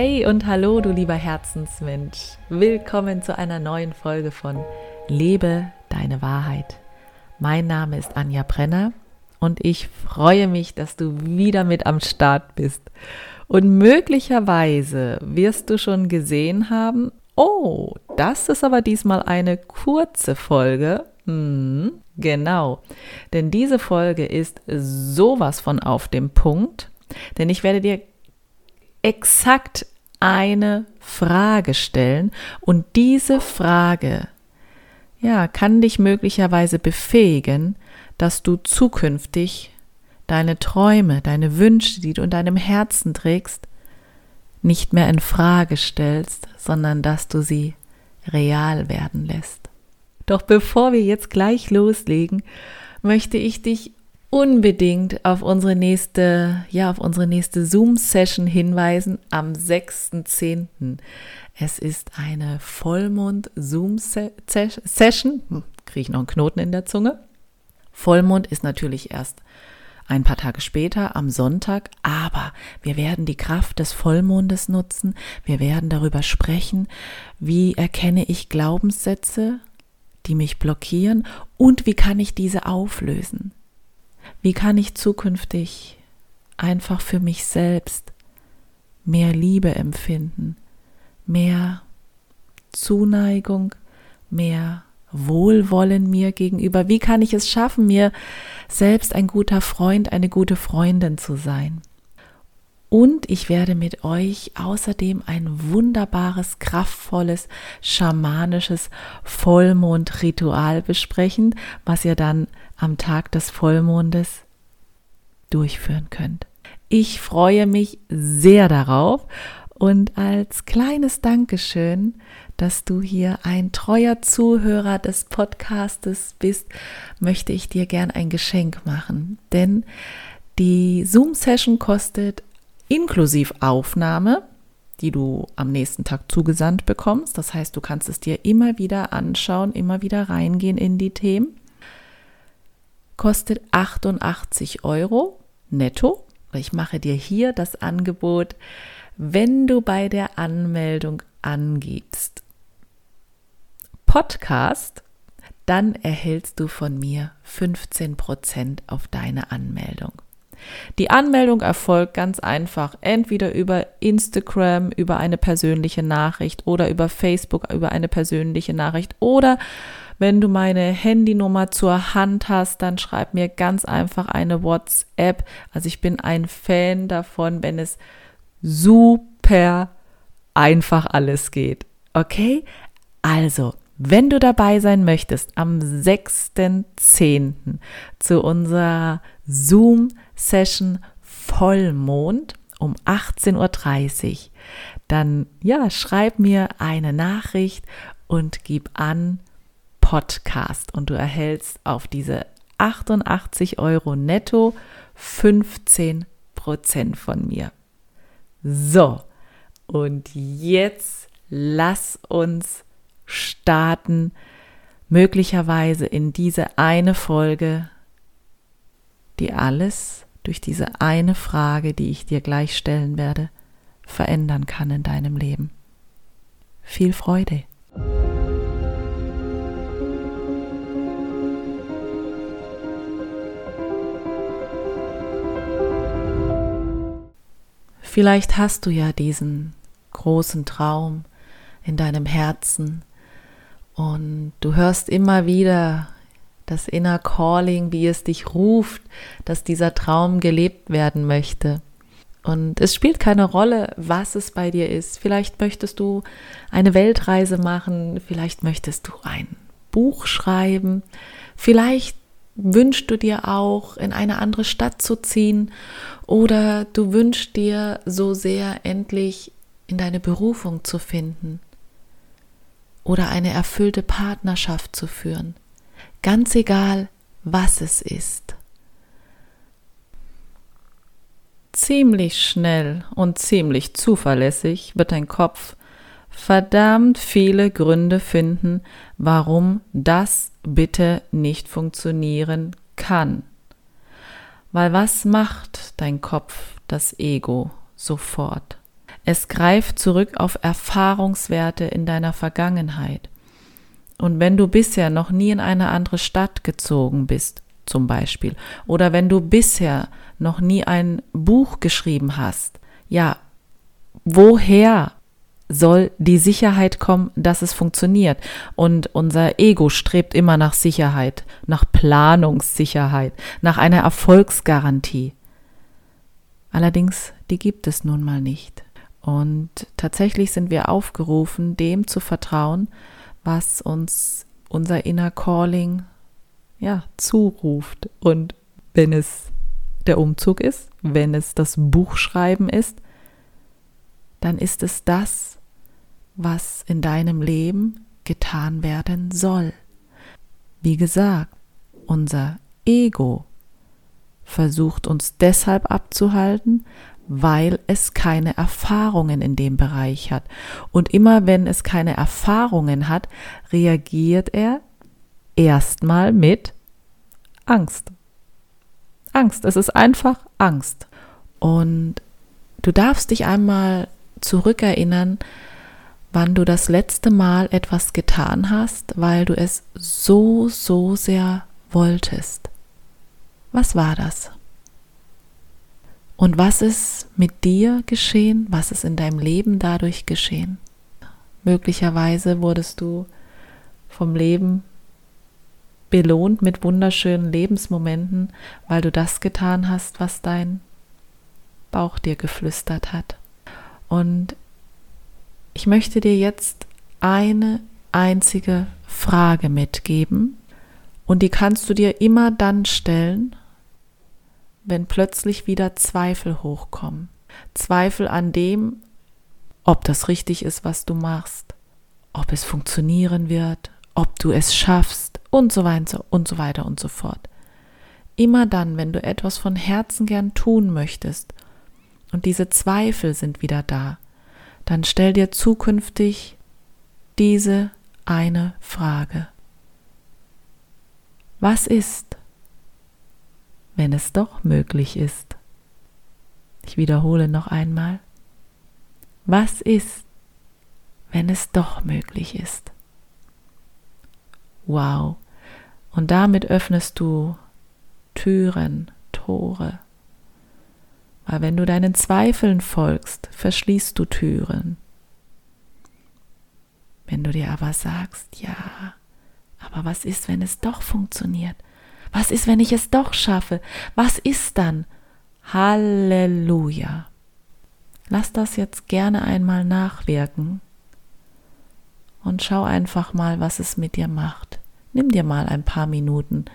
Hey und hallo, du lieber Herzensmensch. Willkommen zu einer neuen Folge von Lebe deine Wahrheit. Mein Name ist Anja Brenner und ich freue mich, dass du wieder mit am Start bist. Und möglicherweise wirst du schon gesehen haben, oh, das ist aber diesmal eine kurze Folge. Hm, genau, denn diese Folge ist sowas von auf dem Punkt, denn ich werde dir exakt eine Frage stellen und diese Frage ja, kann dich möglicherweise befähigen, dass du zukünftig deine Träume, deine Wünsche, die du in deinem Herzen trägst, nicht mehr in Frage stellst, sondern dass du sie real werden lässt. Doch bevor wir jetzt gleich loslegen, möchte ich dich unbedingt auf unsere nächste, ja, auf unsere nächste Zoom-Session hinweisen am 6.10. Es ist eine Vollmond-Zoom-Session. Hm, Kriege ich noch einen Knoten in der Zunge. Vollmond ist natürlich erst ein paar Tage später am Sonntag, aber wir werden die Kraft des Vollmondes nutzen. Wir werden darüber sprechen, wie erkenne ich Glaubenssätze, die mich blockieren und wie kann ich diese auflösen. Wie kann ich zukünftig einfach für mich selbst mehr Liebe empfinden, mehr Zuneigung, mehr Wohlwollen mir gegenüber? Wie kann ich es schaffen, mir selbst ein guter Freund, eine gute Freundin zu sein? Und ich werde mit euch außerdem ein wunderbares, kraftvolles, schamanisches Vollmondritual besprechen, was ihr dann am Tag des Vollmondes durchführen könnt. Ich freue mich sehr darauf und als kleines Dankeschön, dass du hier ein treuer Zuhörer des Podcastes bist, möchte ich dir gern ein Geschenk machen, denn die Zoom-Session kostet inklusive Aufnahme, die du am nächsten Tag zugesandt bekommst. Das heißt, du kannst es dir immer wieder anschauen, immer wieder reingehen in die Themen kostet 88 Euro netto. Ich mache dir hier das Angebot, wenn du bei der Anmeldung angibst Podcast, dann erhältst du von mir 15% auf deine Anmeldung. Die Anmeldung erfolgt ganz einfach, entweder über Instagram, über eine persönliche Nachricht oder über Facebook, über eine persönliche Nachricht oder wenn du meine Handynummer zur Hand hast, dann schreib mir ganz einfach eine WhatsApp. Also ich bin ein Fan davon, wenn es super einfach alles geht. Okay? Also, wenn du dabei sein möchtest am 6.10. zu unserer Zoom-Session Vollmond um 18.30 Uhr, dann ja, schreib mir eine Nachricht und gib an, Podcast und du erhältst auf diese 88 Euro netto 15 Prozent von mir. So, und jetzt lass uns starten, möglicherweise in diese eine Folge, die alles durch diese eine Frage, die ich dir gleich stellen werde, verändern kann in deinem Leben. Viel Freude! Vielleicht hast du ja diesen großen Traum in deinem Herzen und du hörst immer wieder das Inner Calling, wie es dich ruft, dass dieser Traum gelebt werden möchte. Und es spielt keine Rolle, was es bei dir ist. Vielleicht möchtest du eine Weltreise machen, vielleicht möchtest du ein Buch schreiben, vielleicht wünschst du dir auch, in eine andere Stadt zu ziehen oder du wünschst dir so sehr, endlich in deine Berufung zu finden oder eine erfüllte Partnerschaft zu führen. Ganz egal, was es ist. Ziemlich schnell und ziemlich zuverlässig wird dein Kopf verdammt viele Gründe finden, warum das bitte nicht funktionieren kann. Weil was macht dein Kopf, das Ego, sofort? Es greift zurück auf Erfahrungswerte in deiner Vergangenheit. Und wenn du bisher noch nie in eine andere Stadt gezogen bist, zum Beispiel, oder wenn du bisher noch nie ein Buch geschrieben hast, ja, woher soll die Sicherheit kommen, dass es funktioniert. Und unser Ego strebt immer nach Sicherheit, nach Planungssicherheit, nach einer Erfolgsgarantie. Allerdings, die gibt es nun mal nicht. Und tatsächlich sind wir aufgerufen, dem zu vertrauen, was uns unser Inner Calling ja zuruft. Und wenn es der Umzug ist, wenn es das Buchschreiben ist, dann ist es das, was in deinem Leben getan werden soll. Wie gesagt, unser Ego versucht uns deshalb abzuhalten, weil es keine Erfahrungen in dem Bereich hat. Und immer wenn es keine Erfahrungen hat, reagiert er erstmal mit Angst. Angst, es ist einfach Angst. Und du darfst dich einmal zurückerinnern, wann du das letzte Mal etwas getan hast, weil du es so, so sehr wolltest. Was war das? Und was ist mit dir geschehen? Was ist in deinem Leben dadurch geschehen? Möglicherweise wurdest du vom Leben belohnt mit wunderschönen Lebensmomenten, weil du das getan hast, was dein Bauch dir geflüstert hat. Und ich möchte dir jetzt eine einzige Frage mitgeben und die kannst du dir immer dann stellen, wenn plötzlich wieder Zweifel hochkommen. Zweifel an dem, ob das richtig ist, was du machst, ob es funktionieren wird, ob du es schaffst und so weiter und so weiter und so fort. Immer dann, wenn du etwas von Herzen gern tun möchtest und diese Zweifel sind wieder da, dann stell dir zukünftig diese eine Frage. Was ist, wenn es doch möglich ist? Ich wiederhole noch einmal. Was ist, wenn es doch möglich ist? Wow. Und damit öffnest du Türen, Tore, weil wenn du deinen Zweifeln folgst, verschließt du Türen. Wenn du dir aber sagst, ja, aber was ist, wenn es doch funktioniert? Was ist, wenn ich es doch schaffe? Was ist dann? Halleluja. Lass das jetzt gerne einmal nachwirken und schau einfach mal, was es mit dir macht. Nimm dir mal ein paar Minuten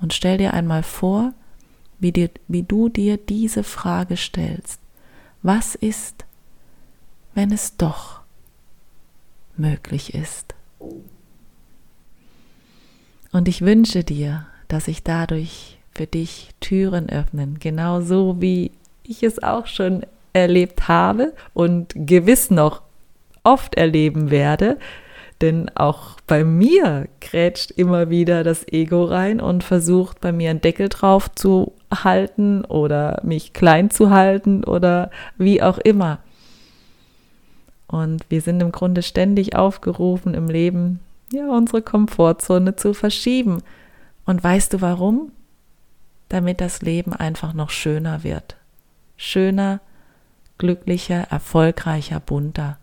und stell dir einmal vor, wie, dir, wie du dir diese Frage stellst. Was ist, wenn es doch möglich ist? Und ich wünsche dir, dass sich dadurch für dich Türen öffnen, genauso wie ich es auch schon erlebt habe und gewiss noch oft erleben werde, denn auch bei mir krätscht immer wieder das Ego rein und versucht bei mir einen Deckel drauf zu halten oder mich klein zu halten oder wie auch immer. Und wir sind im Grunde ständig aufgerufen im Leben, ja, unsere Komfortzone zu verschieben. Und weißt du warum? Damit das Leben einfach noch schöner wird. Schöner, glücklicher, erfolgreicher, bunter.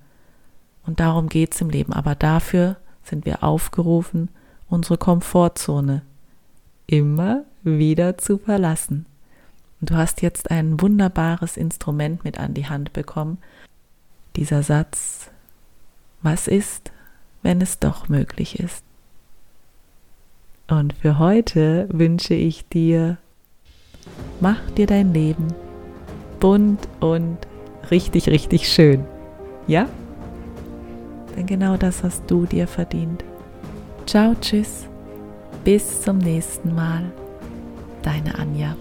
Und darum geht es im Leben. Aber dafür sind wir aufgerufen, unsere Komfortzone immer wieder zu verlassen. Und du hast jetzt ein wunderbares Instrument mit an die Hand bekommen. Dieser Satz, was ist, wenn es doch möglich ist? Und für heute wünsche ich dir, mach dir dein Leben bunt und richtig, richtig schön. Ja? Denn genau das hast du dir verdient. Ciao, tschüss. Bis zum nächsten Mal. Deine Anja.